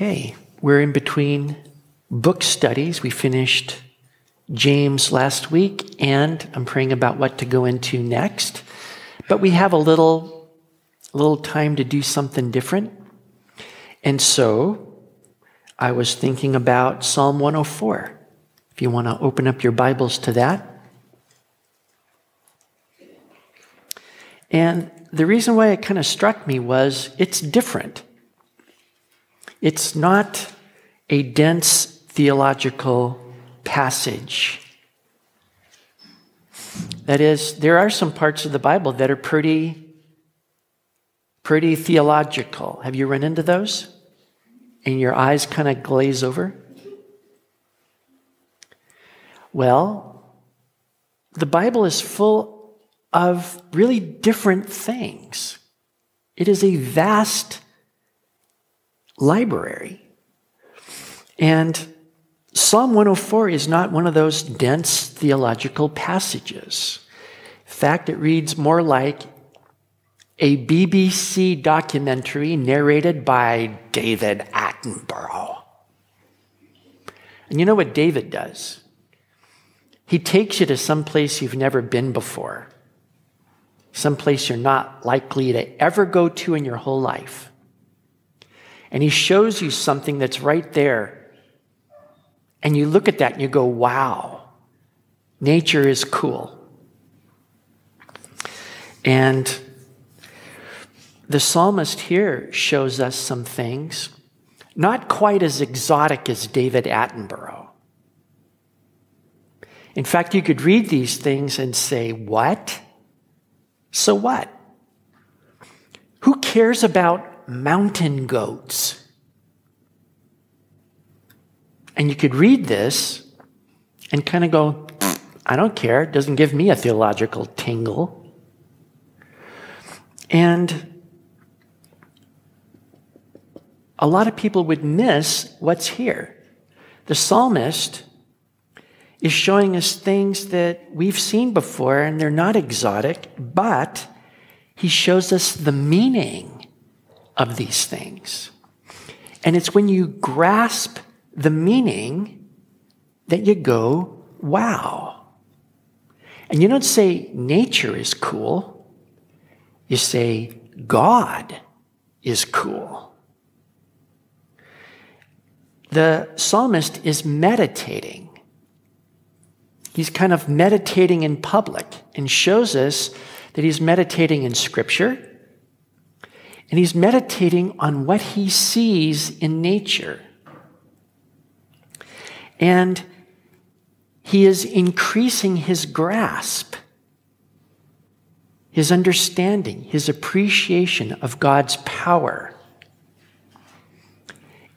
Okay, we're in between book studies. We finished James last week, and I'm praying about what to go into next. But we have a little, little time to do something different. And so I was thinking about Psalm 104. If you want to open up your Bibles to that. And the reason why it kind of struck me was it's different. It's not a dense theological passage. That is, there are some parts of the Bible that are pretty, pretty theological. Have you run into those? And your eyes kind of glaze over? Well, the Bible is full of really different things. It is a vast library. And Psalm 104 is not one of those dense theological passages. In fact, it reads more like a BBC documentary narrated by David Attenborough. And you know what David does? He takes you to some place you've never been before, some place you're not likely to ever go to in your whole life and he shows you something that's right there. And you look at that and you go, wow, nature is cool. And the psalmist here shows us some things, not quite as exotic as David Attenborough. In fact, you could read these things and say, What? So what? Who cares about mountain goats. And you could read this and kind of go, I don't care. It doesn't give me a theological tingle. And a lot of people would miss what's here. The psalmist is showing us things that we've seen before and they're not exotic, but he shows us the meaning of these things. And it's when you grasp the meaning that you go, wow. And you don't say nature is cool, you say God is cool. The psalmist is meditating. He's kind of meditating in public and shows us that he's meditating in Scripture and he's meditating on what he sees in nature. And he is increasing his grasp, his understanding, his appreciation of God's power,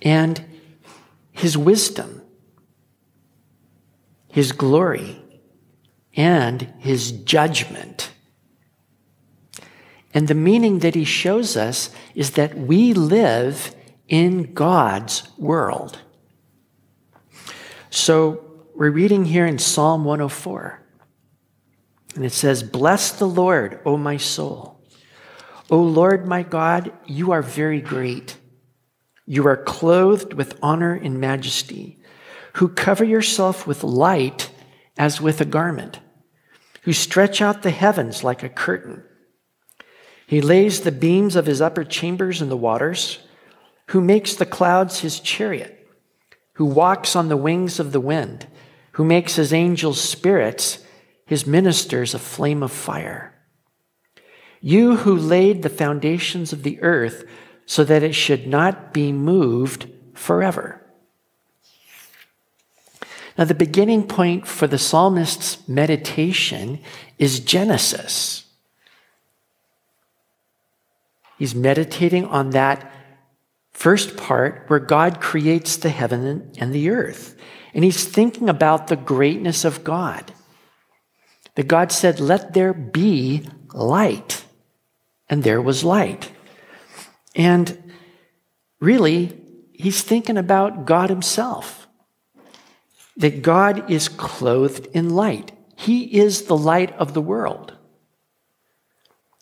and his wisdom, his glory, and his judgment. And the meaning that he shows us is that we live in God's world. So we're reading here in Psalm 104. And it says, Bless the Lord, O my soul. O Lord my God, you are very great. You are clothed with honor and majesty, who cover yourself with light as with a garment, who stretch out the heavens like a curtain he lays the beams of his upper chambers in the waters, who makes the clouds his chariot, who walks on the wings of the wind, who makes his angels spirits, his ministers a flame of fire. You who laid the foundations of the earth so that it should not be moved forever. Now, the beginning point for the psalmist's meditation is Genesis. He's meditating on that first part where God creates the heaven and the earth. And he's thinking about the greatness of God. That God said, Let there be light. And there was light. And really, he's thinking about God himself. That God is clothed in light. He is the light of the world.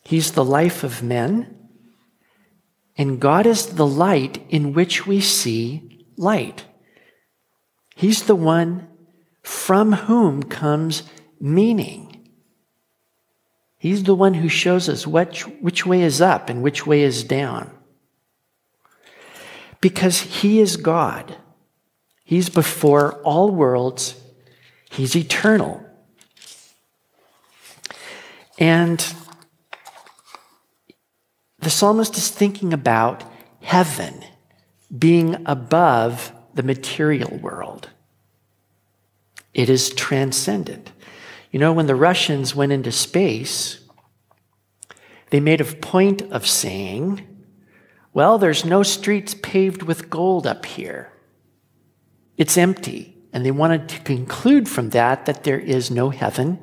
He's the life of men. And God is the light in which we see light. He's the one from whom comes meaning. He's the one who shows us which, which way is up and which way is down. Because He is God. He's before all worlds. He's eternal. And the psalmist is thinking about heaven being above the material world. It is transcendent. You know, when the Russians went into space, they made a point of saying, well, there's no streets paved with gold up here. It's empty. And they wanted to conclude from that that there is no heaven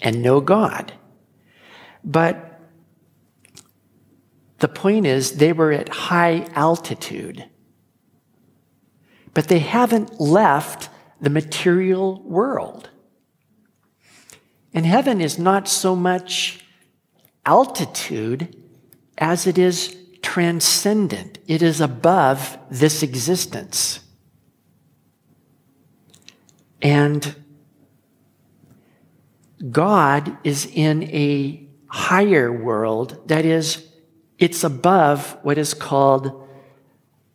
and no God. But the point is, they were at high altitude. But they haven't left the material world. And heaven is not so much altitude as it is transcendent, it is above this existence. And God is in a higher world that is, it's above what is called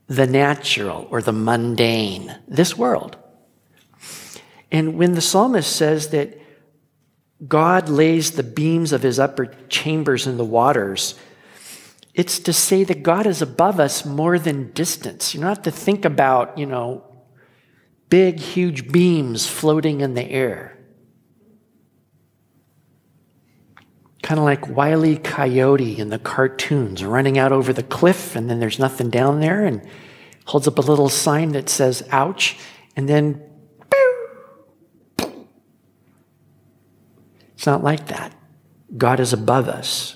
the natural or the mundane, this world. And when the psalmist says that God lays the beams of his upper chambers in the waters, it's to say that God is above us more than distance. You don't have to think about, you know, big, huge beams floating in the air. Kind of like Wiley. Coyote in the cartoons, running out over the cliff, and then there's nothing down there, and holds up a little sign that says, ouch, and then It's not like that. God is above us.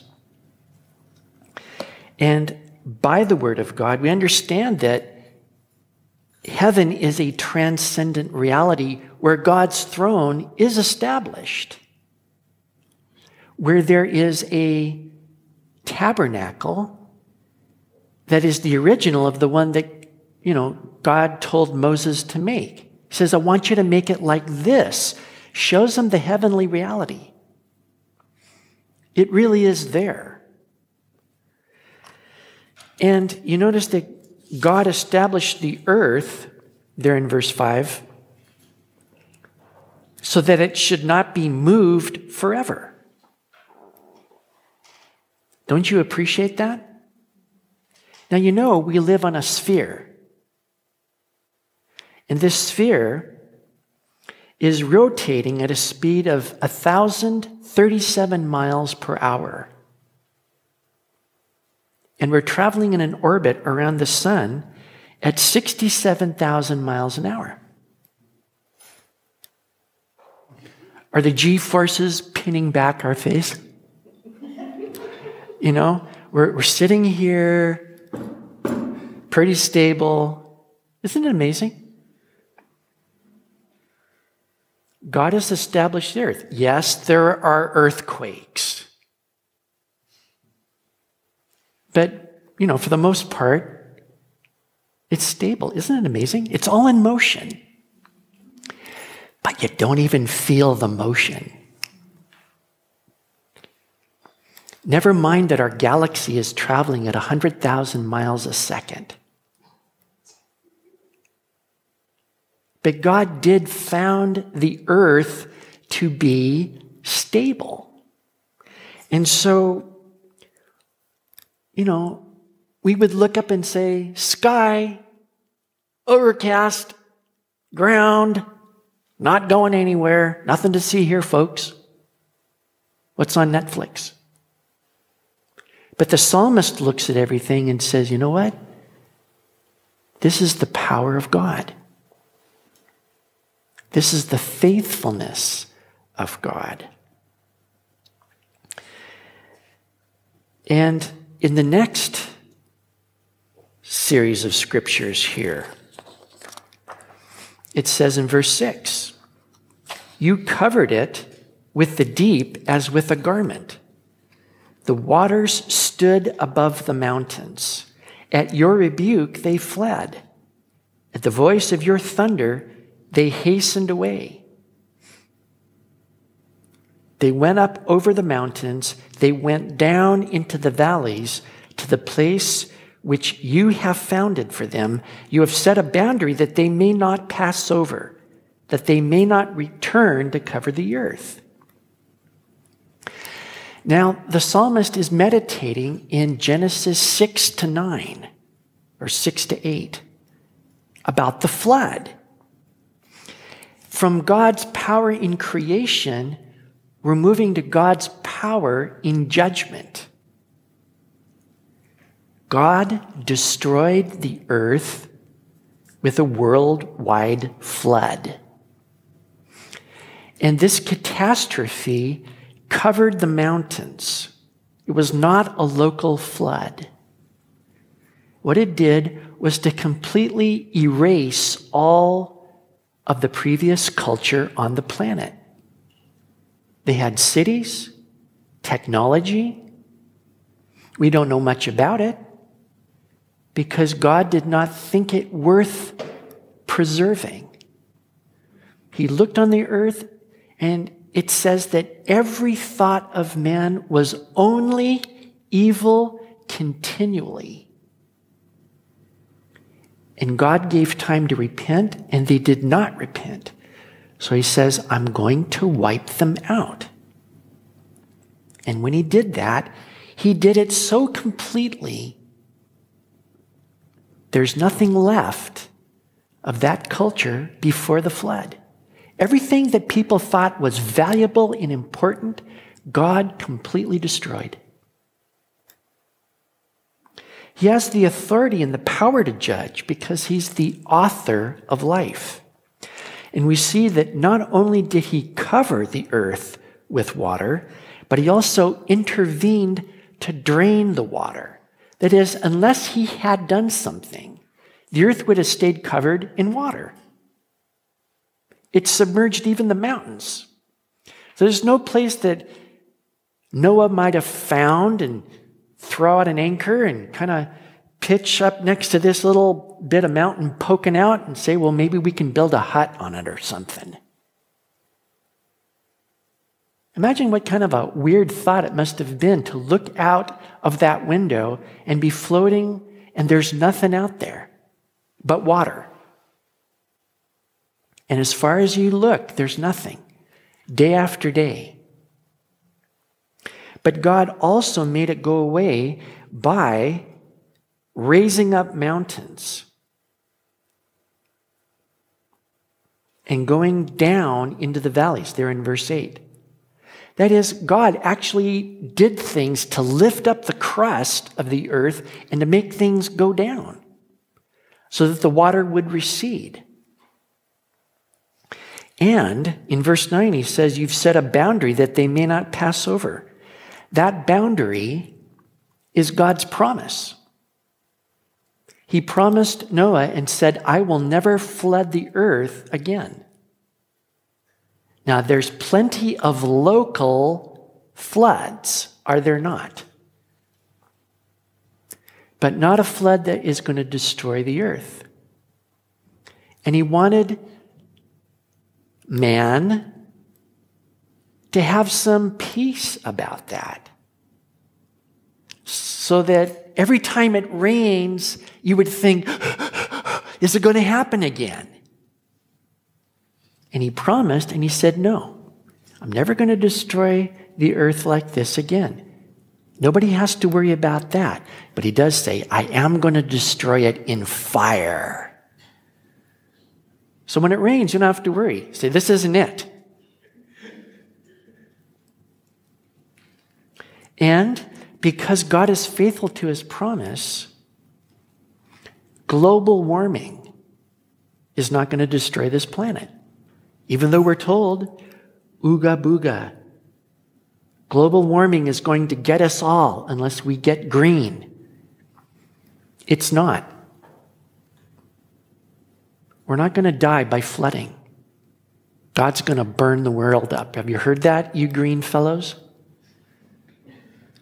And by the word of God, we understand that heaven is a transcendent reality where God's throne is established, where there is a tabernacle that is the original of the one that, you know, God told Moses to make. He says, I want you to make it like this. Shows them the heavenly reality. It really is there. And you notice that God established the earth, there in verse 5, so that it should not be moved forever. Don't you appreciate that? Now, you know, we live on a sphere. And this sphere is rotating at a speed of 1,037 miles per hour. And we're traveling in an orbit around the sun at 67,000 miles an hour. Are the G forces pinning back our face? You know, we're, we're sitting here, pretty stable. Isn't it amazing? God has established the earth. Yes, there are earthquakes. But, you know, for the most part, it's stable. Isn't it amazing? It's all in motion. But you don't even feel the motion. Never mind that our galaxy is traveling at 100,000 miles a second. But God did found the earth to be stable. And so, you know, we would look up and say, sky, overcast, ground, not going anywhere, nothing to see here, folks. What's on Netflix? But the psalmist looks at everything and says, you know what? This is the power of God. This is the faithfulness of God. And in the next series of scriptures here, it says in verse 6 You covered it with the deep as with a garment. The waters stood above the mountains. At your rebuke, they fled. At the voice of your thunder, they hastened away. They went up over the mountains, they went down into the valleys to the place which you have founded for them. You have set a boundary that they may not pass over, that they may not return to cover the earth. Now, the psalmist is meditating in Genesis 6 to 9, or 6 to 8, about the flood. From God's power in creation, we're moving to God's power in judgment. God destroyed the earth with a worldwide flood. And this catastrophe covered the mountains. It was not a local flood. What it did was to completely erase all of the previous culture on the planet. They had cities, technology. We don't know much about it because God did not think it worth preserving. He looked on the earth and it says that every thought of man was only evil continually. And God gave time to repent, and they did not repent. So he says, I'm going to wipe them out. And when he did that, he did it so completely, there's nothing left of that culture before the flood. Everything that people thought was valuable and important, God completely destroyed. He has the authority and the power to judge because he's the author of life. And we see that not only did he cover the earth with water, but he also intervened to drain the water. That is, unless he had done something, the earth would have stayed covered in water. It submerged even the mountains. So there's no place that Noah might have found and throw out an anchor and kind of pitch up next to this little bit of mountain poking out and say, well, maybe we can build a hut on it or something. Imagine what kind of a weird thought it must have been to look out of that window and be floating, and there's nothing out there but water. And as far as you look, there's nothing, day after day. But God also made it go away by raising up mountains and going down into the valleys, there in verse 8. That is, God actually did things to lift up the crust of the earth and to make things go down so that the water would recede. And in verse 9, he says, You've set a boundary that they may not pass over. That boundary is God's promise. He promised Noah and said, I will never flood the earth again. Now, there's plenty of local floods, are there not? But not a flood that is going to destroy the earth. And he wanted man to have some peace about that. So that every time it rains, you would think, is it going to happen again? And he promised, and he said, no, I'm never going to destroy the earth like this again. Nobody has to worry about that. But he does say, I am going to destroy it in fire. So when it rains, you don't have to worry. Say, this isn't it. And because God is faithful to his promise, global warming is not going to destroy this planet. Even though we're told, ooga booga, global warming is going to get us all unless we get green. It's not. We're not going to die by flooding. God's going to burn the world up. Have you heard that, you green fellows?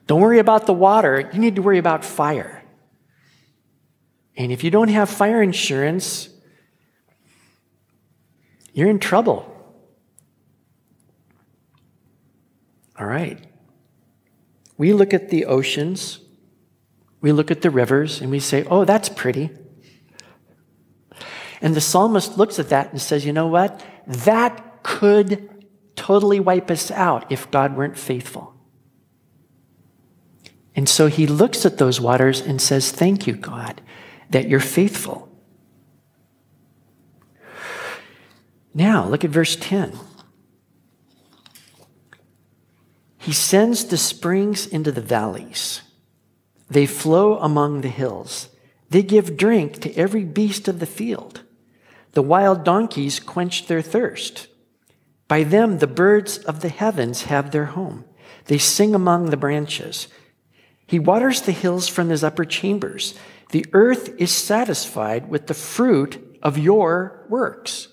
Don't worry about the water. You need to worry about fire. And if you don't have fire insurance, you're in trouble. All right. We look at the oceans, we look at the rivers, and we say, oh, that's pretty. And the psalmist looks at that and says, you know what? That could totally wipe us out if God weren't faithful. And so he looks at those waters and says, Thank you, God, that you're faithful. Now, look at verse 10. He sends the springs into the valleys. They flow among the hills. They give drink to every beast of the field. The wild donkeys quench their thirst. By them, the birds of the heavens have their home. They sing among the branches. He waters the hills from his upper chambers. The earth is satisfied with the fruit of your works.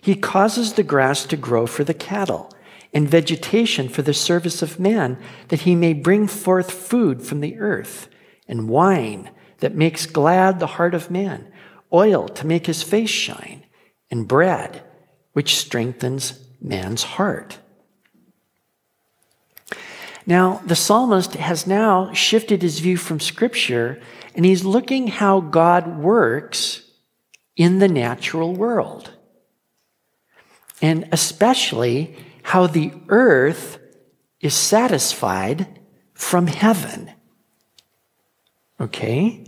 He causes the grass to grow for the cattle and vegetation for the service of man, that he may bring forth food from the earth, and wine that makes glad the heart of man, oil to make his face shine, and bread which strengthens man's heart. Now, the psalmist has now shifted his view from Scripture, and he's looking how God works in the natural world. And especially how the earth is satisfied from heaven. Okay?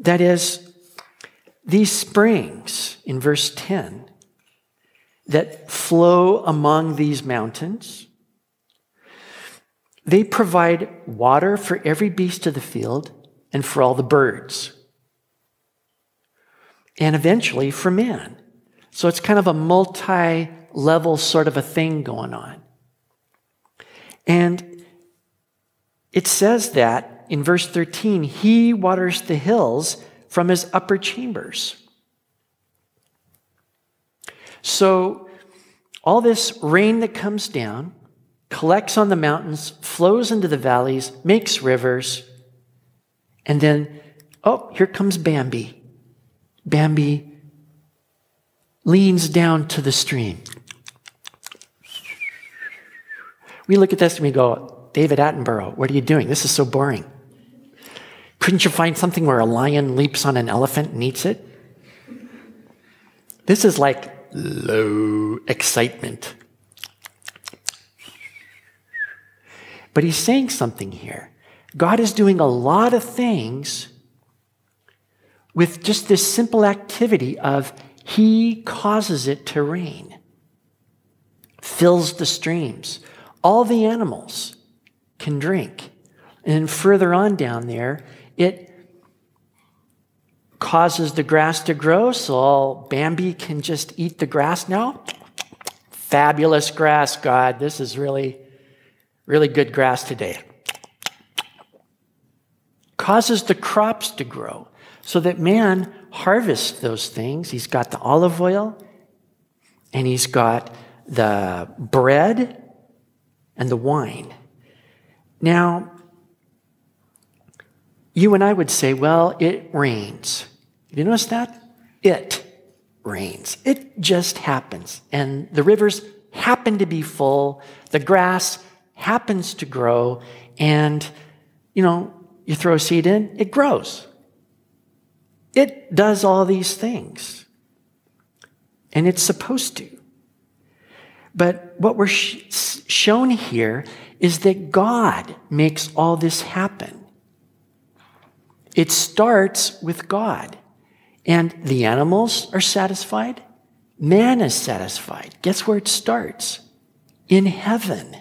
That is, these springs in verse 10 that flow among these mountains, they provide water for every beast of the field and for all the birds, and eventually for man. So it's kind of a multi level sort of a thing going on. And it says that in verse 13, he waters the hills from his upper chambers. So all this rain that comes down collects on the mountains, flows into the valleys, makes rivers, and then, oh, here comes Bambi. Bambi leans down to the stream. We look at this and we go, David Attenborough, what are you doing? This is so boring. Couldn't you find something where a lion leaps on an elephant and eats it? This is like low excitement. But he's saying something here. God is doing a lot of things with just this simple activity of he causes it to rain, fills the streams, all the animals can drink. And further on down there, it causes the grass to grow, so all Bambi can just eat the grass now. Fabulous grass, God. This is really, really good grass today. Causes the crops to grow so that man harvests those things. He's got the olive oil and he's got the bread and the wine. Now, you and I would say, well, it rains. Have you noticed that? It rains. It just happens. And the rivers happen to be full, the grass happens to grow, and, you know, you throw a seed in, it grows. It does all these things. And it's supposed to. But what we're sh- shown here is that God makes all this happen. It starts with God. And the animals are satisfied. Man is satisfied. Guess where it starts? In heaven.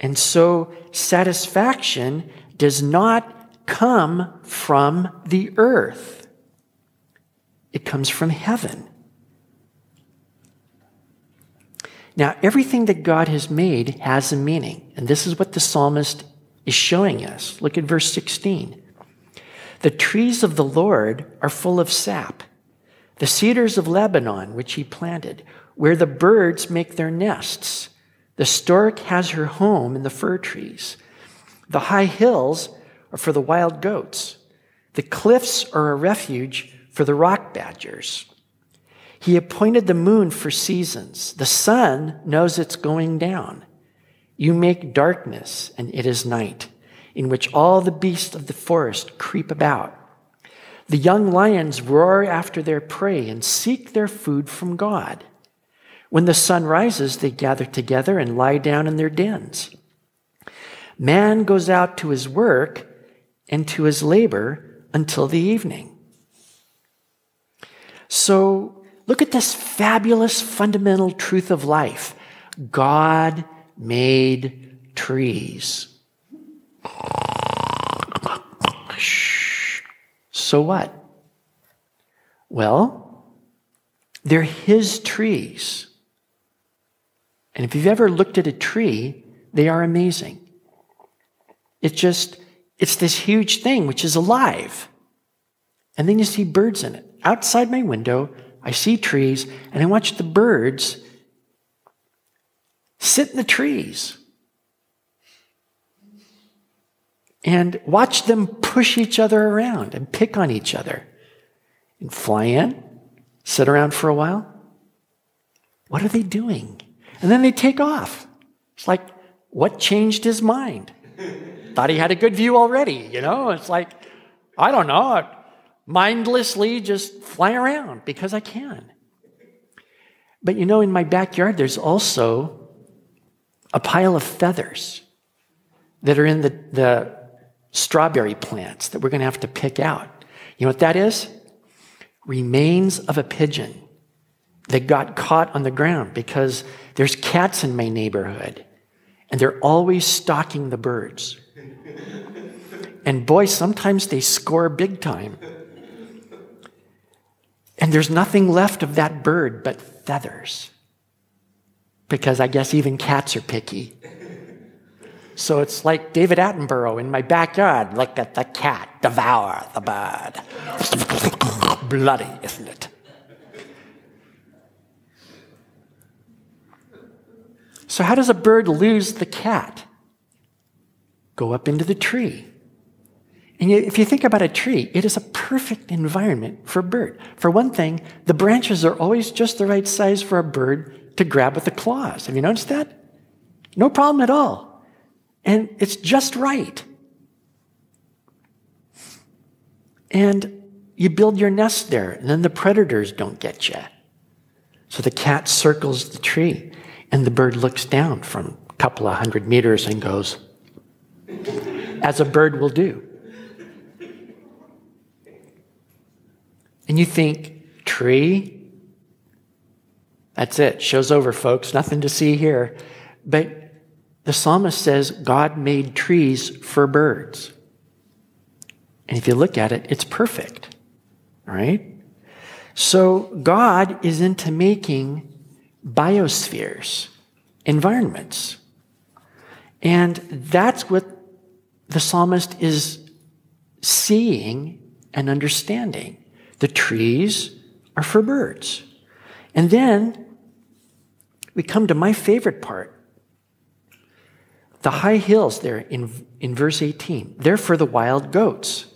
And so satisfaction does not come from the earth. It comes from heaven. Now, everything that God has made has a meaning. And this is what the psalmist is showing us. Look at verse 16. The trees of the Lord are full of sap, the cedars of Lebanon, which he planted, where the birds make their nests. The stork has her home in the fir trees. The high hills are for the wild goats. The cliffs are a refuge for the rock badgers. He appointed the moon for seasons. The sun knows it's going down. You make darkness, and it is night, in which all the beasts of the forest creep about. The young lions roar after their prey and seek their food from God. When the sun rises, they gather together and lie down in their dens. Man goes out to his work and to his labor until the evening. So look at this fabulous fundamental truth of life God made trees. So what? Well, they're his trees. And if you've ever looked at a tree, they are amazing. It's just, it's this huge thing which is alive. And then you see birds in it. Outside my window, I see trees, and I watch the birds sit in the trees and watch them push each other around and pick on each other and fly in, sit around for a while. What are they doing? And then they take off. It's like, what changed his mind? Thought he had a good view already, you know? It's like, I don't know, mindlessly just fly around because I can. But you know, in my backyard, there's also a pile of feathers that are in the, the strawberry plants that we're going to have to pick out. You know what that is? Remains of a pigeon that got caught on the ground because there's cats in my neighborhood and they're always stalking the birds. And boy, sometimes they score big time. And there's nothing left of that bird but feathers. Because I guess even cats are picky. So it's like David Attenborough in my backyard. Look at the cat devour the bird. Bloody, isn't it? So, how does a bird lose the cat? Go up into the tree. And if you think about a tree, it is a perfect environment for a bird. For one thing, the branches are always just the right size for a bird to grab with the claws. Have you noticed that? No problem at all and it's just right. And you build your nest there, and then the predators don't get you. So the cat circles the tree, and the bird looks down from a couple of hundred meters and goes, as a bird will do. And you think, tree? That's it. Show's over, folks. Nothing to see here. But the psalmist says God made trees for birds. And if you look at it, it's perfect. Right? So God is into making biospheres, environments. And that's what the psalmist is seeing and understanding. The trees are for birds. And then we come to my favorite part the high hills there in, in verse 18, they're for the wild goats.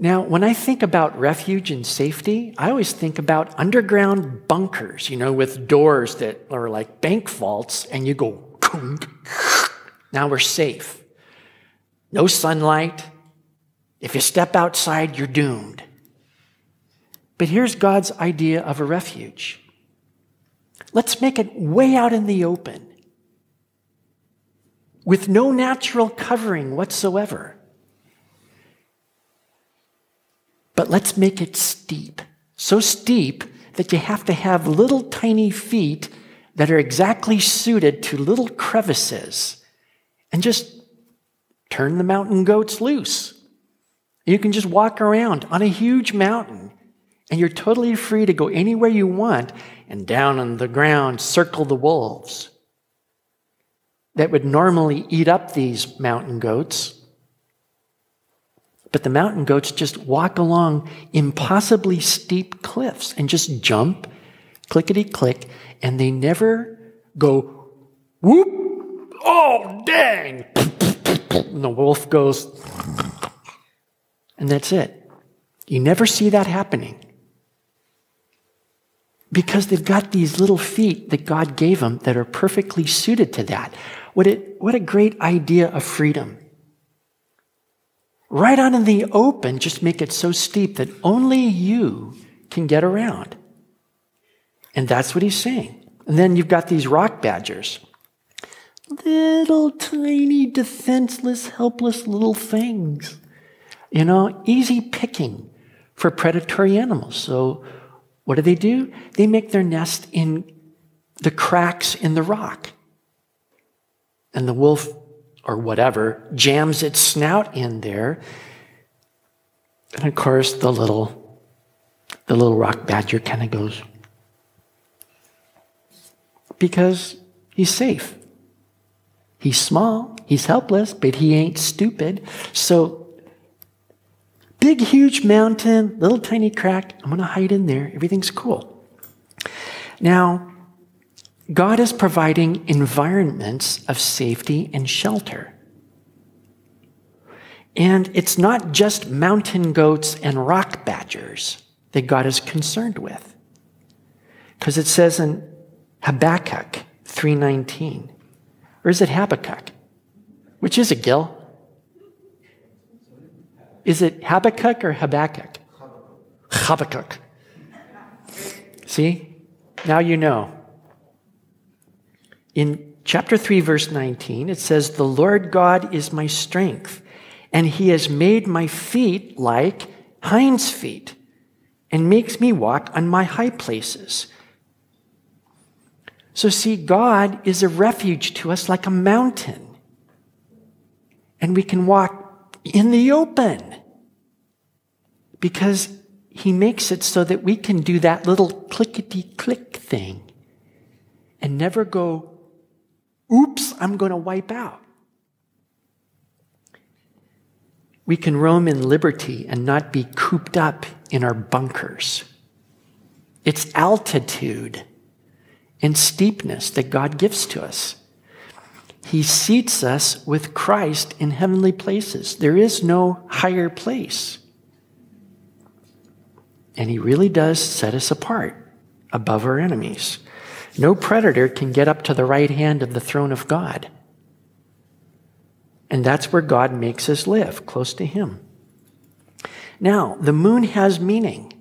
Now, when I think about refuge and safety, I always think about underground bunkers, you know, with doors that are like bank vaults, and you go, now we're safe. No sunlight. If you step outside, you're doomed. But here's God's idea of a refuge let's make it way out in the open with no natural covering whatsoever. But let's make it steep, so steep that you have to have little tiny feet that are exactly suited to little crevices and just turn the mountain goats loose. You can just walk around on a huge mountain and you're totally free to go anywhere you want and down on the ground circle the wolves that would normally eat up these mountain goats. But the mountain goats just walk along impossibly steep cliffs and just jump, clickety click, and they never go, whoop, oh, dang. And the wolf goes, and that's it. You never see that happening. Because they've got these little feet that God gave them that are perfectly suited to that. What, it, what a great idea of freedom. Right out in the open, just make it so steep that only you can get around. And that's what he's saying. And then you've got these rock badgers. Little tiny, defenseless, helpless little things. You know, easy picking for predatory animals. So, what do they do? They make their nest in the cracks in the rock. And the wolf, or whatever, jams its snout in there. And of course, the little, the little rock badger kind of goes, because he's safe. He's small, he's helpless, but he ain't stupid. So, big, huge mountain, little tiny crack, I'm going to hide in there. Everything's cool. Now, God is providing environments of safety and shelter. And it's not just mountain goats and rock badgers that God is concerned with. Because it says in Habakkuk 3:19. Or is it Habakkuk? Which is it, Gil? Is it Habakkuk or Habakkuk? Habakkuk. See? Now you know. In chapter 3, verse 19, it says, The Lord God is my strength, and he has made my feet like hinds' feet, and makes me walk on my high places. So, see, God is a refuge to us like a mountain. And we can walk in the open because He makes it so that we can do that little clickety click thing and never go, oops, I'm going to wipe out. We can roam in liberty and not be cooped up in our bunkers. It's altitude and steepness that God gives to us. He seats us with Christ in heavenly places. There is no higher place. And He really does set us apart above our enemies. No predator can get up to the right hand of the throne of God. And that's where God makes us live, close to Him. Now, the moon has meaning.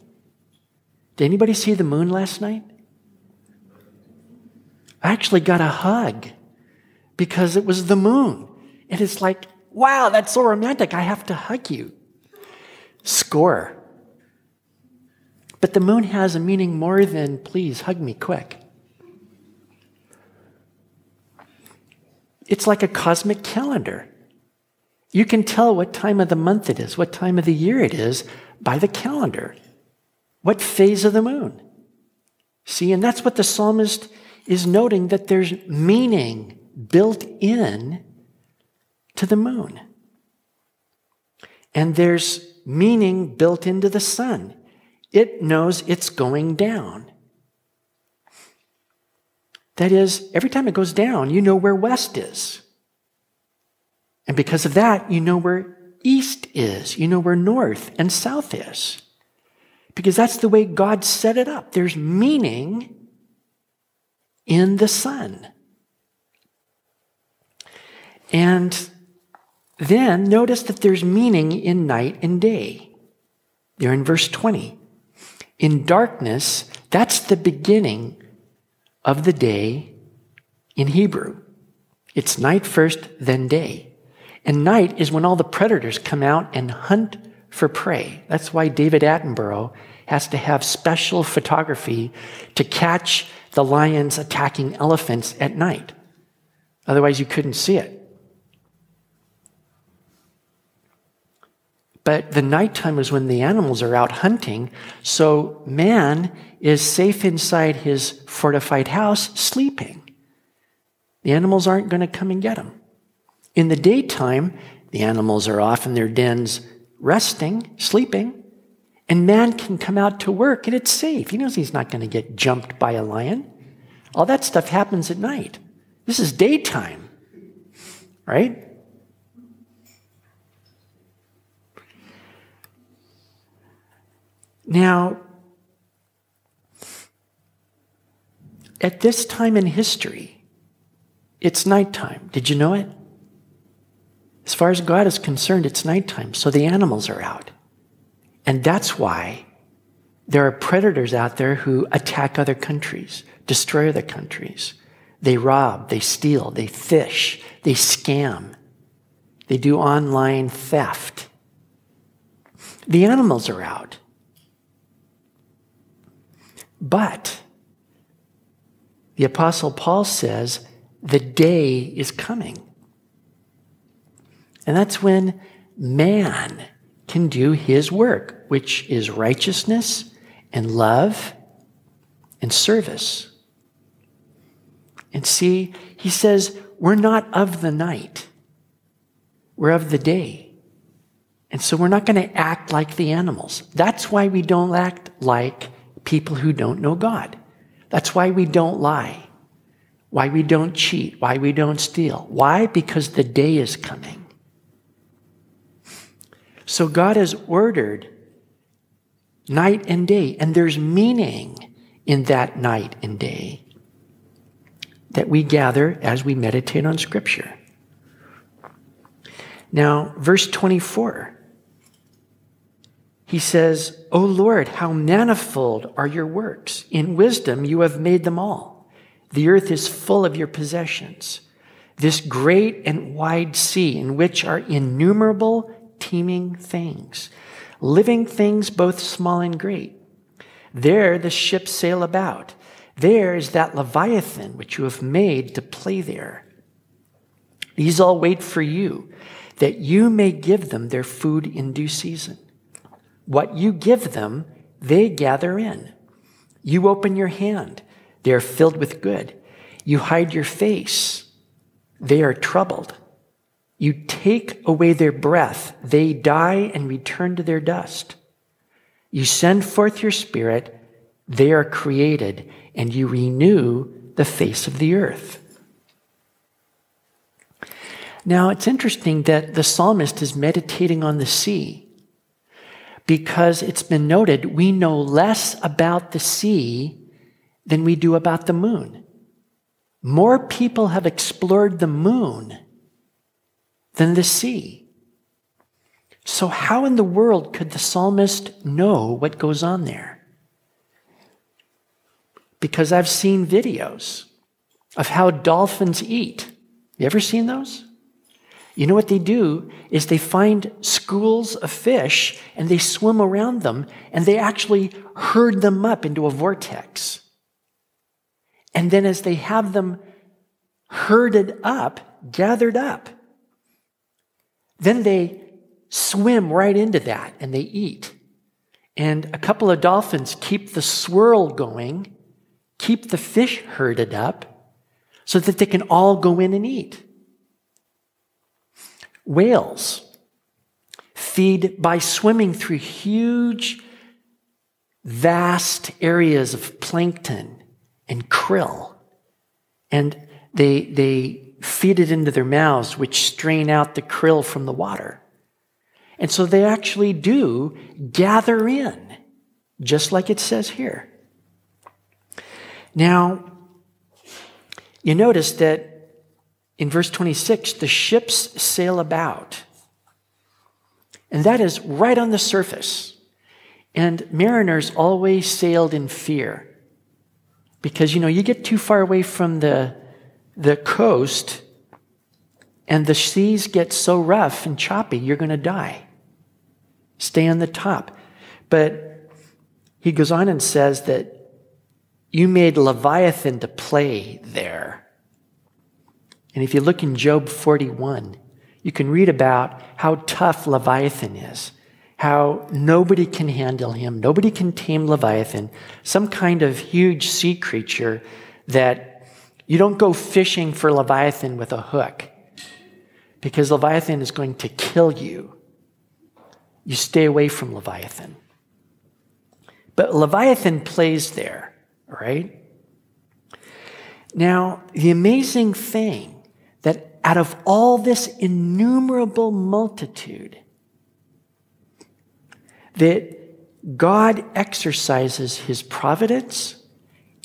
Did anybody see the moon last night? I actually got a hug because it was the moon. And it's like, wow, that's so romantic. I have to hug you. Score. But the moon has a meaning more than, please hug me quick. It's like a cosmic calendar. You can tell what time of the month it is, what time of the year it is by the calendar. What phase of the moon? See, and that's what the psalmist is noting that there's meaning built in to the moon. And there's meaning built into the sun. It knows it's going down. That is, every time it goes down, you know where west is. And because of that, you know where east is. You know where north and south is. Because that's the way God set it up. There's meaning in the sun. And then notice that there's meaning in night and day. There in verse 20. In darkness, that's the beginning of the day in Hebrew. It's night first, then day. And night is when all the predators come out and hunt for prey. That's why David Attenborough has to have special photography to catch the lions attacking elephants at night. Otherwise, you couldn't see it. But the nighttime is when the animals are out hunting, so man is safe inside his fortified house sleeping. The animals aren't going to come and get him. In the daytime, the animals are off in their dens resting, sleeping. And man can come out to work and it's safe. He knows he's not going to get jumped by a lion. All that stuff happens at night. This is daytime, right? Now, at this time in history, it's nighttime. Did you know it? As far as God is concerned, it's nighttime, so the animals are out. And that's why there are predators out there who attack other countries, destroy other countries. They rob, they steal, they phish, they scam, they do online theft. The animals are out. But the Apostle Paul says the day is coming. And that's when man can do his work, which is righteousness and love and service. And see, he says, we're not of the night, we're of the day. And so we're not going to act like the animals. That's why we don't act like people who don't know God. That's why we don't lie, why we don't cheat, why we don't steal. Why? Because the day is coming. So God has ordered night and day, and there's meaning in that night and day that we gather as we meditate on Scripture. Now, verse 24, he says, O Lord, how manifold are your works. In wisdom you have made them all. The earth is full of your possessions. This great and wide sea in which are innumerable teeming things, living things both small and great. There the ships sail about. There is that Leviathan which you have made to play there. These all wait for you, that you may give them their food in due season. What you give them, they gather in. You open your hand, they are filled with good. You hide your face, they are troubled. You take away their breath, they die and return to their dust. You send forth your spirit, they are created, and you renew the face of the earth. Now, it's interesting that the psalmist is meditating on the sea because it's been noted we know less about the sea than we do about the moon. More people have explored the moon than the sea. So, how in the world could the psalmist know what goes on there? Because I've seen videos of how dolphins eat. You ever seen those? You know what they do is they find schools of fish and they swim around them and they actually herd them up into a vortex. And then as they have them herded up, gathered up, then they swim right into that and they eat. And a couple of dolphins keep the swirl going, keep the fish herded up so that they can all go in and eat. Whales feed by swimming through huge, vast areas of plankton and krill. And they, they feed it into their mouths, which strain out the krill from the water. And so they actually do gather in, just like it says here. Now, you notice that in verse 26, the ships sail about. And that is right on the surface. And mariners always sailed in fear. Because, you know, you get too far away from the, the coast and the seas get so rough and choppy, you're going to die. Stay on the top. But he goes on and says that you made Leviathan to play there. And if you look in Job 41, you can read about how tough Leviathan is, how nobody can handle him, nobody can tame Leviathan, some kind of huge sea creature that you don't go fishing for Leviathan with a hook because Leviathan is going to kill you. You stay away from Leviathan. But Leviathan plays there, right? Now, the amazing thing out of all this innumerable multitude, that God exercises his providence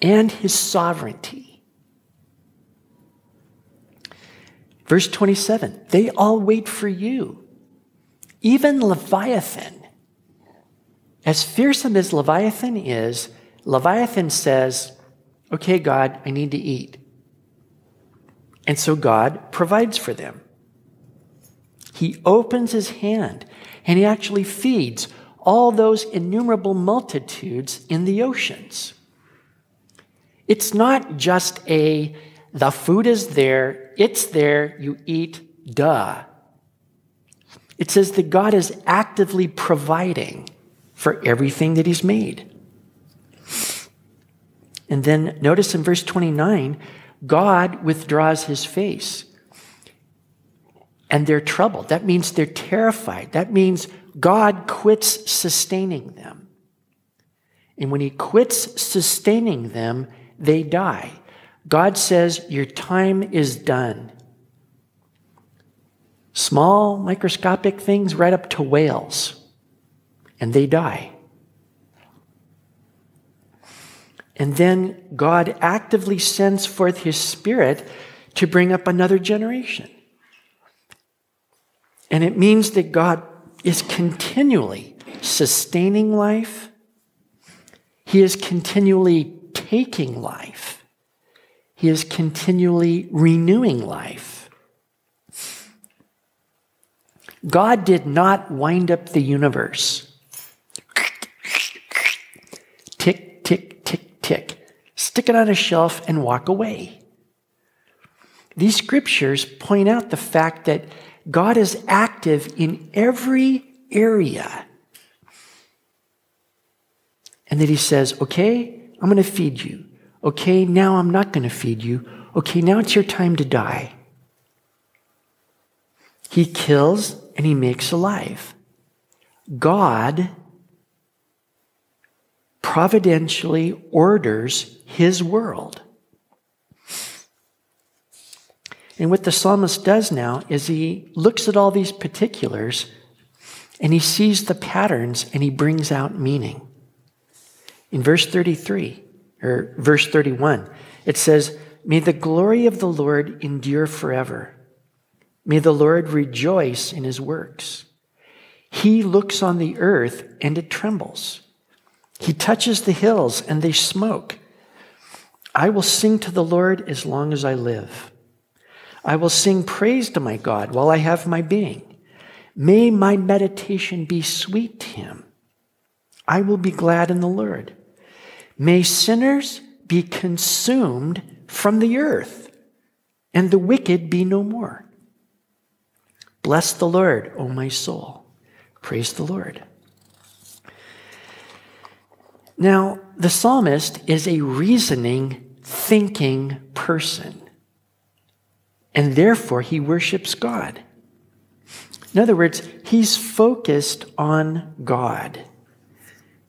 and his sovereignty. Verse 27 they all wait for you. Even Leviathan, as fearsome as Leviathan is, Leviathan says, Okay, God, I need to eat. And so God provides for them. He opens his hand and he actually feeds all those innumerable multitudes in the oceans. It's not just a, the food is there, it's there, you eat, duh. It says that God is actively providing for everything that He's made. And then notice in verse 29, God withdraws His face. And they're troubled. That means they're terrified. That means God quits sustaining them. And when He quits sustaining them, they die. God says, Your time is done. Small, microscopic things right up to whales, and they die. And then God actively sends forth his spirit to bring up another generation. And it means that God is continually sustaining life, He is continually taking life, He is continually renewing life. God did not wind up the universe. Tick, tick, tick, tick. Stick it on a shelf and walk away. These scriptures point out the fact that God is active in every area. And that He says, okay, I'm going to feed you. Okay, now I'm not going to feed you. Okay, now it's your time to die. He kills and He makes alive. God providentially orders His world. And what the psalmist does now is he looks at all these particulars and he sees the patterns and he brings out meaning. In verse 33, or verse 31, it says, May the glory of the Lord endure forever. May the Lord rejoice in his works. He looks on the earth and it trembles. He touches the hills and they smoke. I will sing to the Lord as long as I live. I will sing praise to my God while I have my being. May my meditation be sweet to him. I will be glad in the Lord. May sinners be consumed from the earth, and the wicked be no more. Bless the Lord, O my soul. Praise the Lord. Now, the psalmist is a reasoning, thinking person and therefore he worships God. In other words, he's focused on God.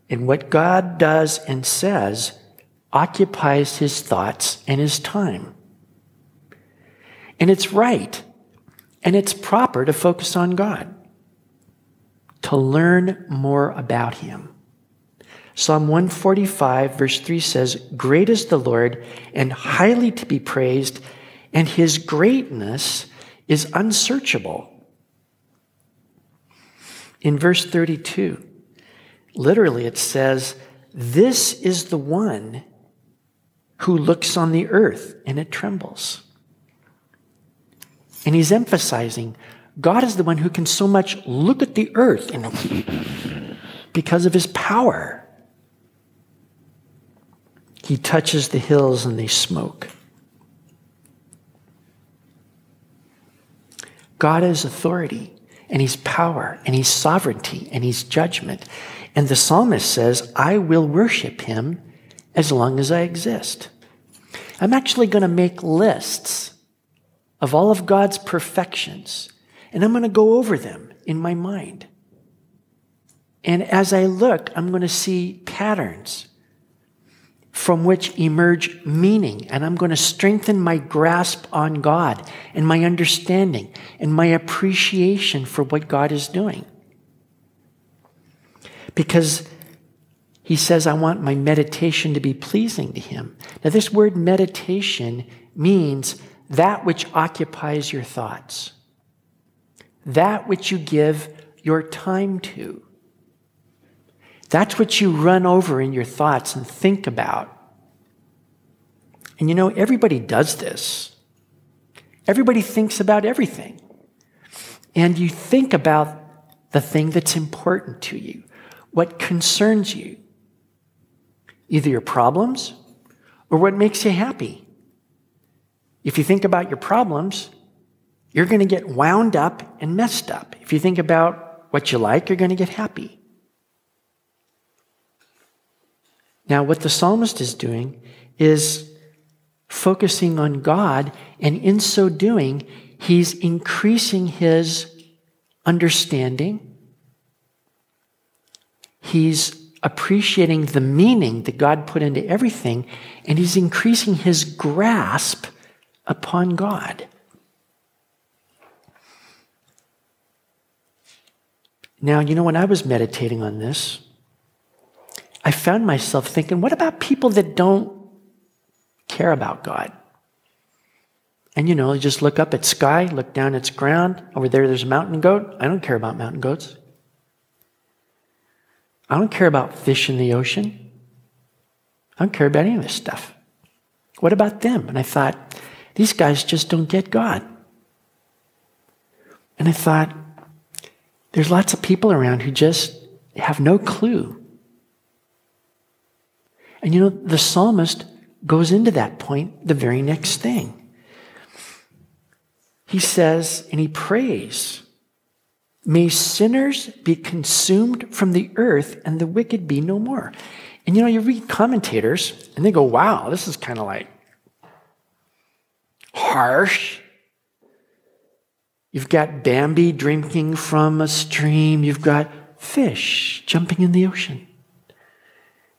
And what God does and says occupies his thoughts and his time. And it's right and it's proper to focus on God, to learn more about him. Psalm 145, verse 3 says, Great is the Lord and highly to be praised and his greatness is unsearchable. In verse 32, literally it says, This is the one who looks on the earth and it trembles. And he's emphasizing God is the one who can so much look at the earth and because of his power. He touches the hills and they smoke. God is authority and He's power and He's sovereignty and He's judgment. And the psalmist says, I will worship Him as long as I exist. I'm actually going to make lists of all of God's perfections and I'm going to go over them in my mind. And as I look, I'm going to see patterns, from which emerge meaning, and I'm going to strengthen my grasp on God and my understanding and my appreciation for what God is doing. Because he says, I want my meditation to be pleasing to him. Now, this word meditation means that which occupies your thoughts, that which you give your time to. That's what you run over in your thoughts and think about. And you know, everybody does this. Everybody thinks about everything. And you think about the thing that's important to you, what concerns you, either your problems or what makes you happy. If you think about your problems, you're going to get wound up and messed up. If you think about what you like, you're going to get happy. Now, what the psalmist is doing is focusing on God, and in so doing, he's increasing his understanding. He's appreciating the meaning that God put into everything, and he's increasing his grasp upon God. Now, you know, when I was meditating on this, I found myself thinking, what about people that don't care about God? And you know, just look up at sky, look down at ground. Over there, there's a mountain goat. I don't care about mountain goats. I don't care about fish in the ocean. I don't care about any of this stuff. What about them? And I thought, these guys just don't get God. And I thought, there's lots of people around who just have no clue and you know, the psalmist goes into that point the very next thing. He says, and he prays, May sinners be consumed from the earth and the wicked be no more. And you know, you read commentators and they go, wow, this is kind of like harsh. You've got Bambi drinking from a stream, you've got fish jumping in the ocean.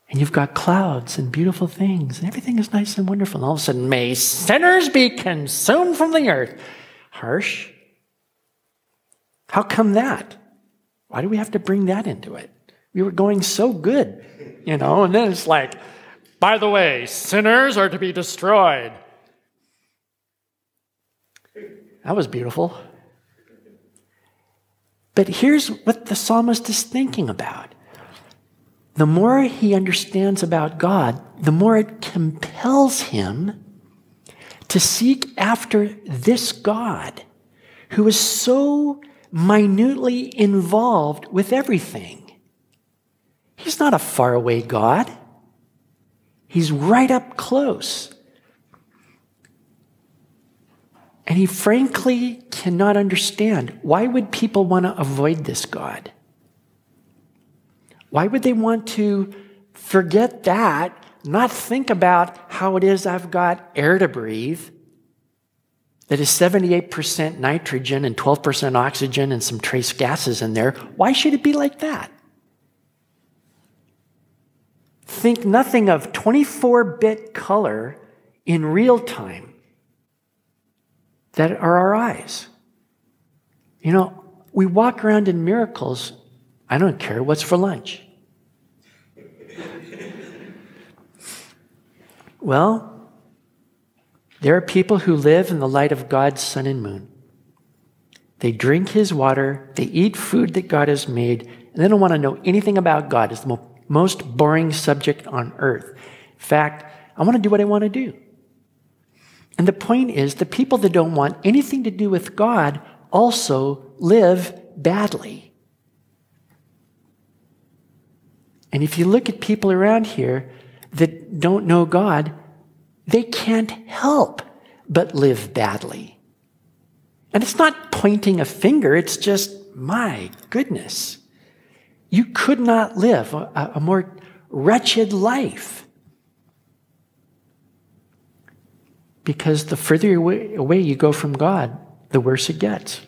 And you've got clouds and beautiful things, and everything is nice and wonderful. And all of a sudden, may sinners be consumed from the earth. Harsh. How come that? Why do we have to bring that into it? We were going so good, you know, and then it's like, by the way, sinners are to be destroyed. That was beautiful. But here's what the psalmist is thinking about the more he understands about God, the more it compels him to seek after this God who is so minutely involved with everything. He's not a faraway God. He's right up close. And he frankly cannot understand why would people want to avoid this God? Why would they want to forget that, not think about how it is I've got air to breathe that is 78% nitrogen and 12% oxygen and some trace gases in there? Why should it be like that? Think nothing of 24 bit color in real time that are our eyes. You know, we walk around in miracles I don't care what's for lunch. well, there are people who live in the light of God's sun and moon. They drink his water, they eat food that God has made, and they don't want to know anything about God. It's the most boring subject on earth. In fact, I want to do what I want to do. And the point is, the people that don't want anything to do with God also live badly. And if you look at people around here that don't know God, they can't help but live badly. And it's not pointing a finger, it's just, my goodness. You could not live a, a more wretched life. Because the further away, away you go from God, the worse it gets.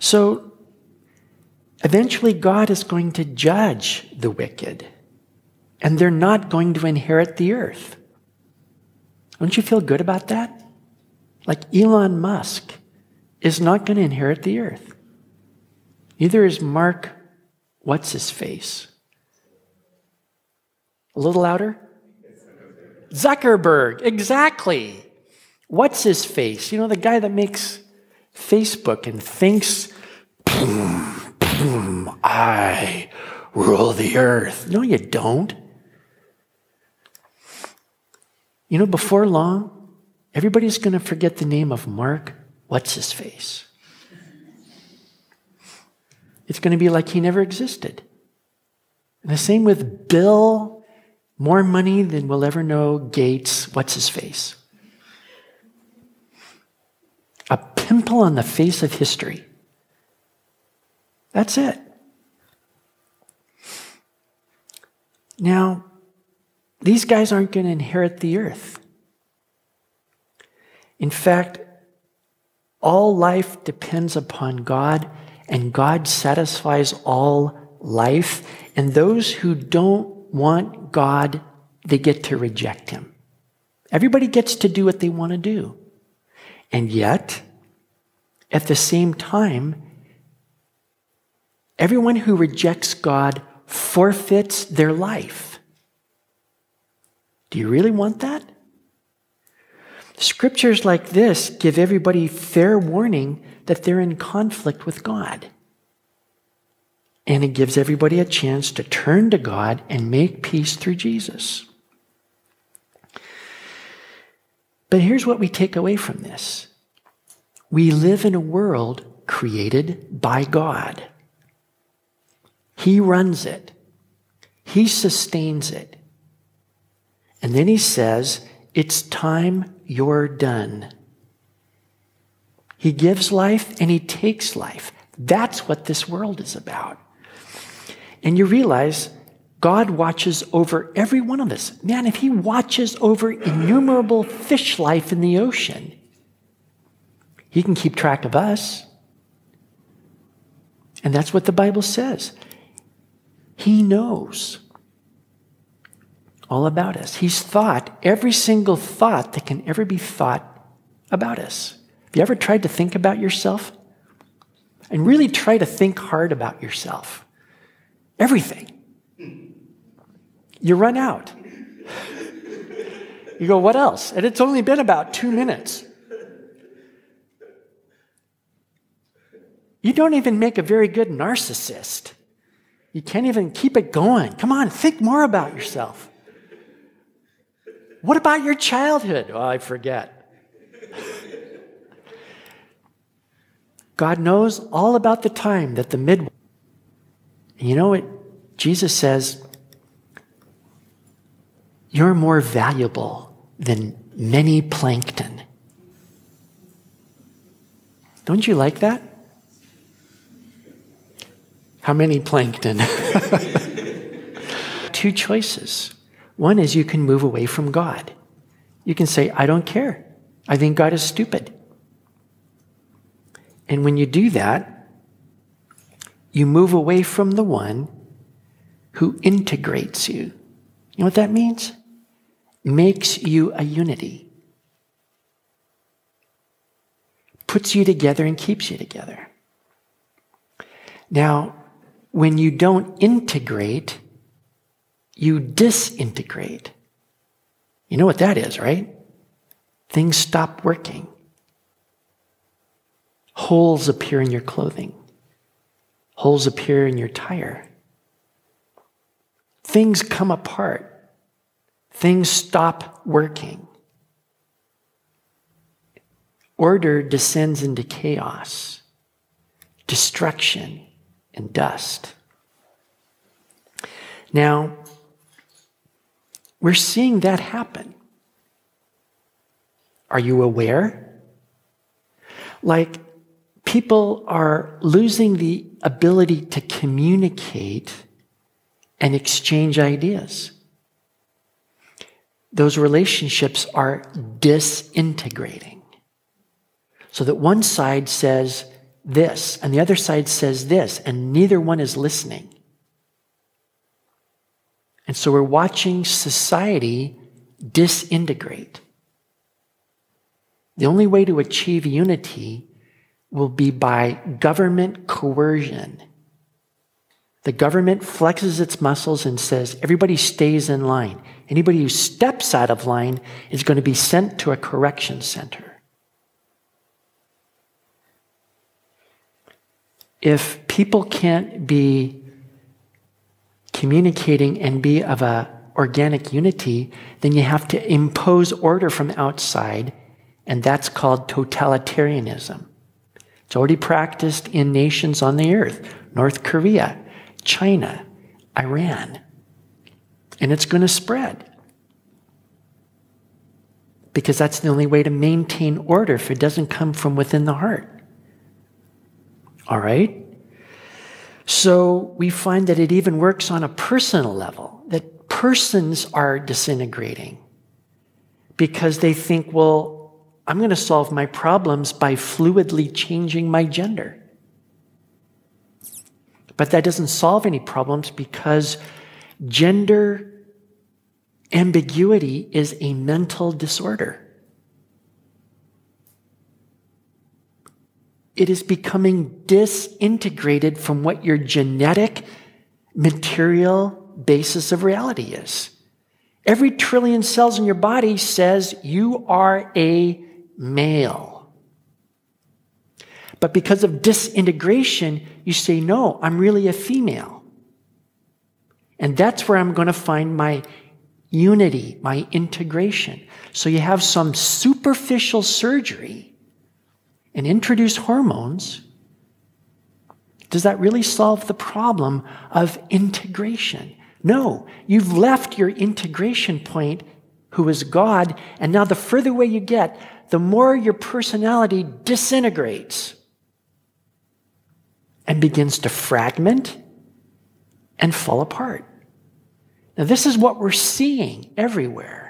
So Eventually, God is going to judge the wicked. and they're not going to inherit the earth. Don't you feel good about that? Like Elon Musk is not going to inherit the earth. Neither is Mark, what's his face? A little louder? Zuckerberg, exactly. What's his face? You know, the guy that makes Facebook and thinks, boom, boom, I rule the earth. No, you don't. You know, before long, everybody's going to forget the name of Mark, what's his face? It's going to be like he never existed. And the same with Bill, more money than we'll ever know, Gates, what's his face? A pimple on the face of history. That's it. Now, these guys aren't going to inherit the earth. In fact, all life depends upon God, and God satisfies all life. And those who don't want God, they get to reject Him. Everybody gets to do what they want to do. And yet, at the same time, everyone who rejects God forfeits their life. Do you really want that? Scriptures like this give everybody fair warning that they're in conflict with God. And it gives everybody a chance to turn to God and make peace through Jesus. But here's what we take away from this we live in a world created by God. He runs it, He sustains it. And then He says, It's time you're done. He gives life and He takes life. That's what this world is about. And you realize God watches over every one of us. Man, if He watches over innumerable fish life in the ocean, He can keep track of us. And that's what the Bible says. He knows all about us. He's thought every single thought that can ever be thought about us. Have you ever tried to think about yourself? And really try to think hard about yourself. Everything. You run out. You go, what else? And it's only been about two minutes. You don't even make a very good narcissist. You can't even keep it going. Come on, think more about yourself. What about your childhood? Oh, I forget. God knows all about the time that the mid. You know what? Jesus says, You're more valuable than many plankton. Don't you like that? How many plankton? Two choices. One is you can move away from God. You can say, I don't care. I think God is stupid. And when you do that, you move away from the one who integrates you. You know what that means? Makes you a unity, puts you together and keeps you together. Now, when you don't integrate, you disintegrate. You know what that is, right? Things stop working. Holes appear in your clothing. Holes appear in your tire. Things come apart. Things stop working. Order descends into chaos, destruction, and dust. Now, we're seeing that happen. Are you aware? Like, people are losing the ability to communicate and exchange ideas. Those relationships are disintegrating. So that one side says, this, and the other side says this, and neither one is listening. And so we're watching society disintegrate. The only way to achieve unity will be by government coercion. The government flexes its muscles and says, everybody stays in line. Anybody who steps out of line is going to be sent to a correction center. If people can't be communicating and be of a organic unity, then you have to impose order from outside, and that's called totalitarianism. It's already practiced in nations on the earth North Korea, China, Iran. And it's going to spread. Because that's the only way to maintain order if it doesn't come from within the heart. All right? So we find that it even works on a personal level, that persons are disintegrating because they think, well, I'm going to solve my problems by fluidly changing my gender. But that doesn't solve any problems because gender ambiguity is a mental disorder. It is becoming disintegrated from what your genetic, material basis of reality is. Every trillion cells in your body says you are a male. But because of disintegration, you say, no, I'm really a female. And that's where I'm going to find my unity, my integration. So you have some superficial surgery and introduce hormones, does that really solve the problem of integration? No, you've left your integration point, who is God, and now the further away you get, the more your personality disintegrates and begins to fragment and fall apart. Now, this is what we're seeing everywhere.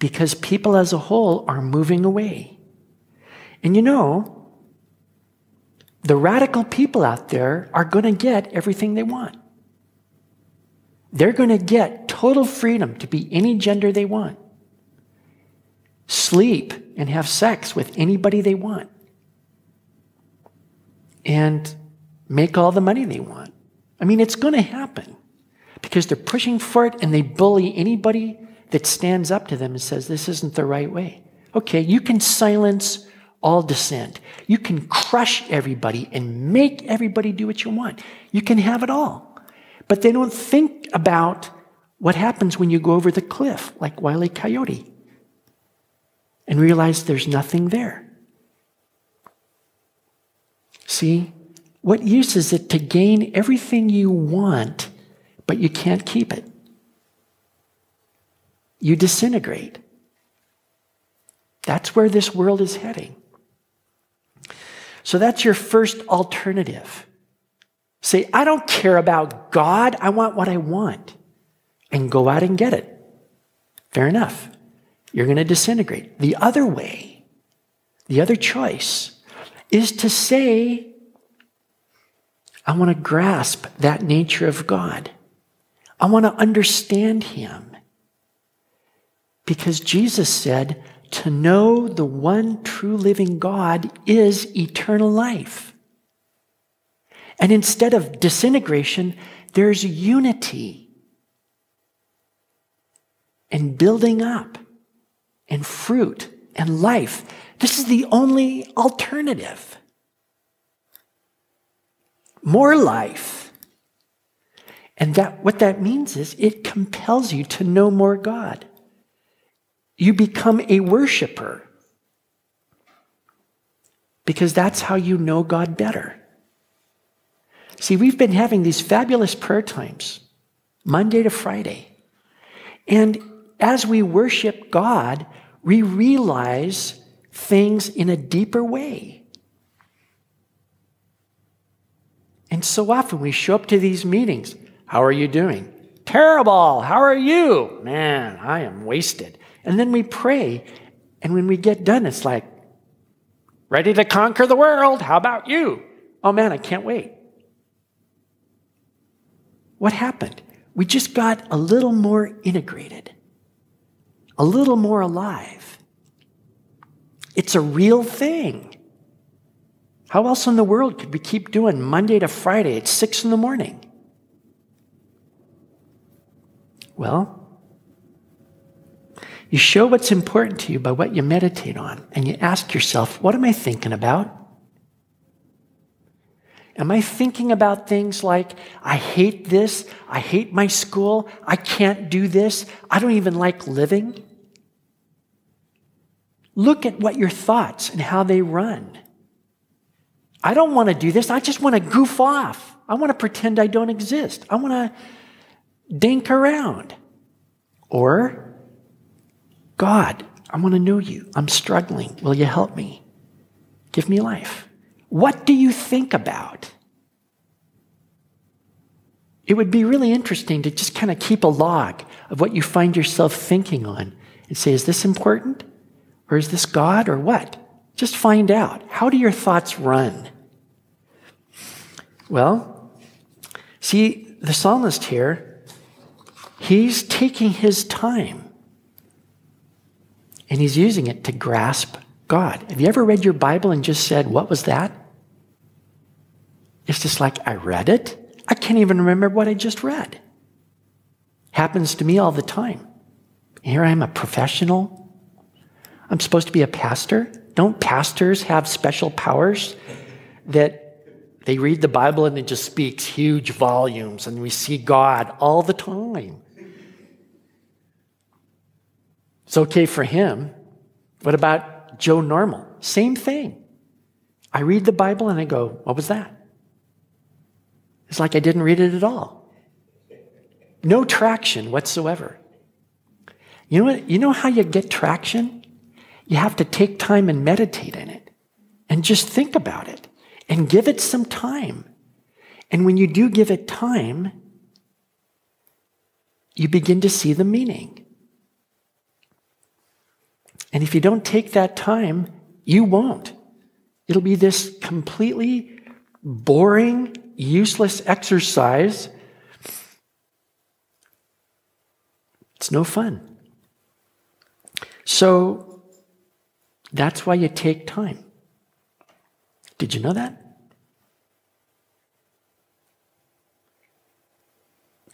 Because people as a whole are moving away. And you know, the radical people out there are going to get everything they want. They're going to get total freedom to be any gender they want, sleep and have sex with anybody they want, and make all the money they want. I mean, it's going to happen because they're pushing for it and they bully anybody that stands up to them and says, This isn't the right way. Okay, you can silence all dissent. You can crush everybody and make everybody do what you want. You can have it all. But they don't think about what happens when you go over the cliff, like Wile E. Coyote, and realize there's nothing there. See, what use is it to gain everything you want, but you can't keep it? You disintegrate. That's where this world is heading. So that's your first alternative. Say, I don't care about God, I want what I want. And go out and get it. Fair enough. You're going to disintegrate. The other way, the other choice, is to say, I want to grasp that nature of God. I want to understand Him. Because Jesus said, to know the one true living God is eternal life. And instead of disintegration, there's unity and building up and fruit and life. This is the only alternative. More life. And that what that means is it compels you to know more God you become a worshiper because that's how you know God better. See, we've been having these fabulous prayer times, Monday to Friday. And as we worship God, we realize things in a deeper way. And so often we show up to these meetings. How are you doing? Terrible. How are you? Man, I am wasted. And then we pray. And when we get done, it's like, ready to conquer the world. How about you? Oh man, I can't wait. what happened? We just got a little more integrated, a little more alive. It's a real thing. How else in the world could we keep doing Monday to Friday at six in the morning? Well, you show what's important to you by what you meditate on, and you ask yourself, what am I thinking about? Am I thinking about things like, I hate this, I hate my school, I can't do this, I don't even like living? Look at what your thoughts and how they run. I don't want to do this, I just want to goof off. I want to pretend I don't exist. I want to dink around. Or, God, I want to know you. I'm struggling. Will you help me? Give me life. What do you think about? It would be really interesting to just kind of keep a log of what you find yourself thinking on and say, is this important? Or is this God or what? Just find out. How do your thoughts run? Well, see, the psalmist here He's taking his time and he's using it to grasp God. Have you ever read your Bible and just said, What was that? It's just like, I read it. I can't even remember what I just read. Happens to me all the time. Here I am, a professional. I'm supposed to be a pastor. Don't pastors have special powers that they read the Bible and it just speaks huge volumes and we see God all the time? It's okay for him. What about Joe Normal? Same thing. I read the Bible and I go, What was that? It's like I didn't read it at all. No traction whatsoever. You know, what, you know how you get traction? You have to take time and meditate in it and just think about it and give it some time. And when you do give it time, you begin to see the meaning. And if you don't take that time, you won't. It'll be this completely boring, useless exercise. It's no fun. So that's why you take time. Did you know that?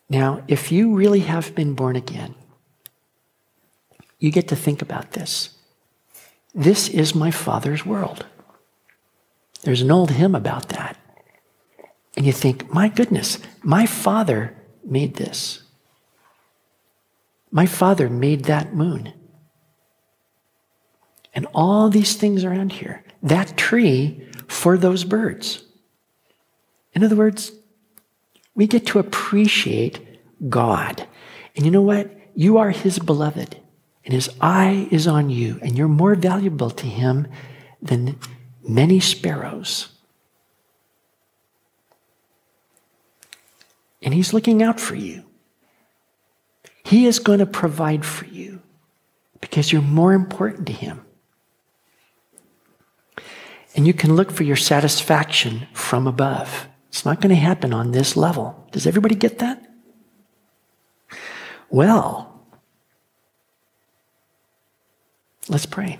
Now, if you really have been born again, you get to think about this. This is my Father's world. There's an old hymn about that. And you think, my goodness, my Father made this. My Father made that moon. And all these things around here. That tree for those birds. In other words, we get to appreciate God. And you know what? You are His beloved and his eye is on you, and you're more valuable to him than many sparrows. And he's looking out for you. He is going to provide for you because you're more important to him. And you can look for your satisfaction from above. It's not going to happen on this level. Does everybody get that? Well, Let's pray.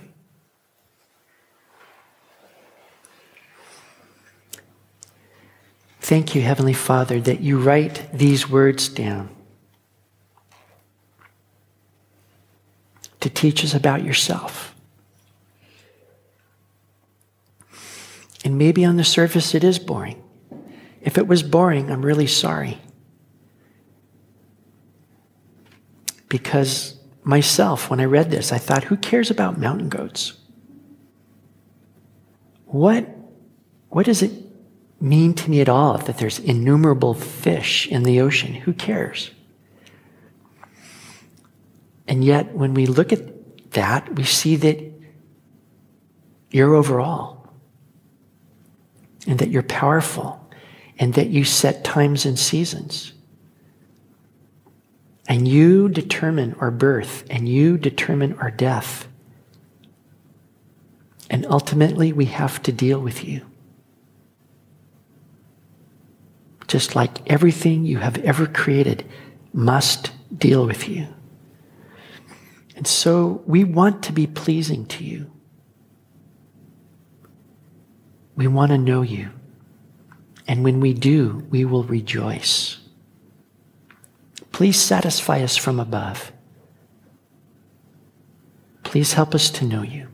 Thank you, Heavenly Father, that you write these words down to teach us about yourself. And maybe on the surface it is boring. If it was boring, I'm really sorry. Because myself, when I read this, I thought, who cares about mountain goats? What, what does it mean to me at all that there's innumerable fish in the ocean? Who cares? And yet, when we look at that, we see that you're overall, and that you're powerful, and that you set times and seasons. And you determine our birth, and you determine our death. And ultimately, we have to deal with you. just like everything you have ever created, must deal with you. And so we want to be pleasing to you. We want to know you. And when we do, we will rejoice. Please satisfy us from above. Please help us to know you.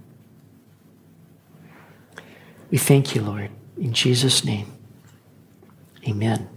We thank you, Lord. In Jesus' name, amen.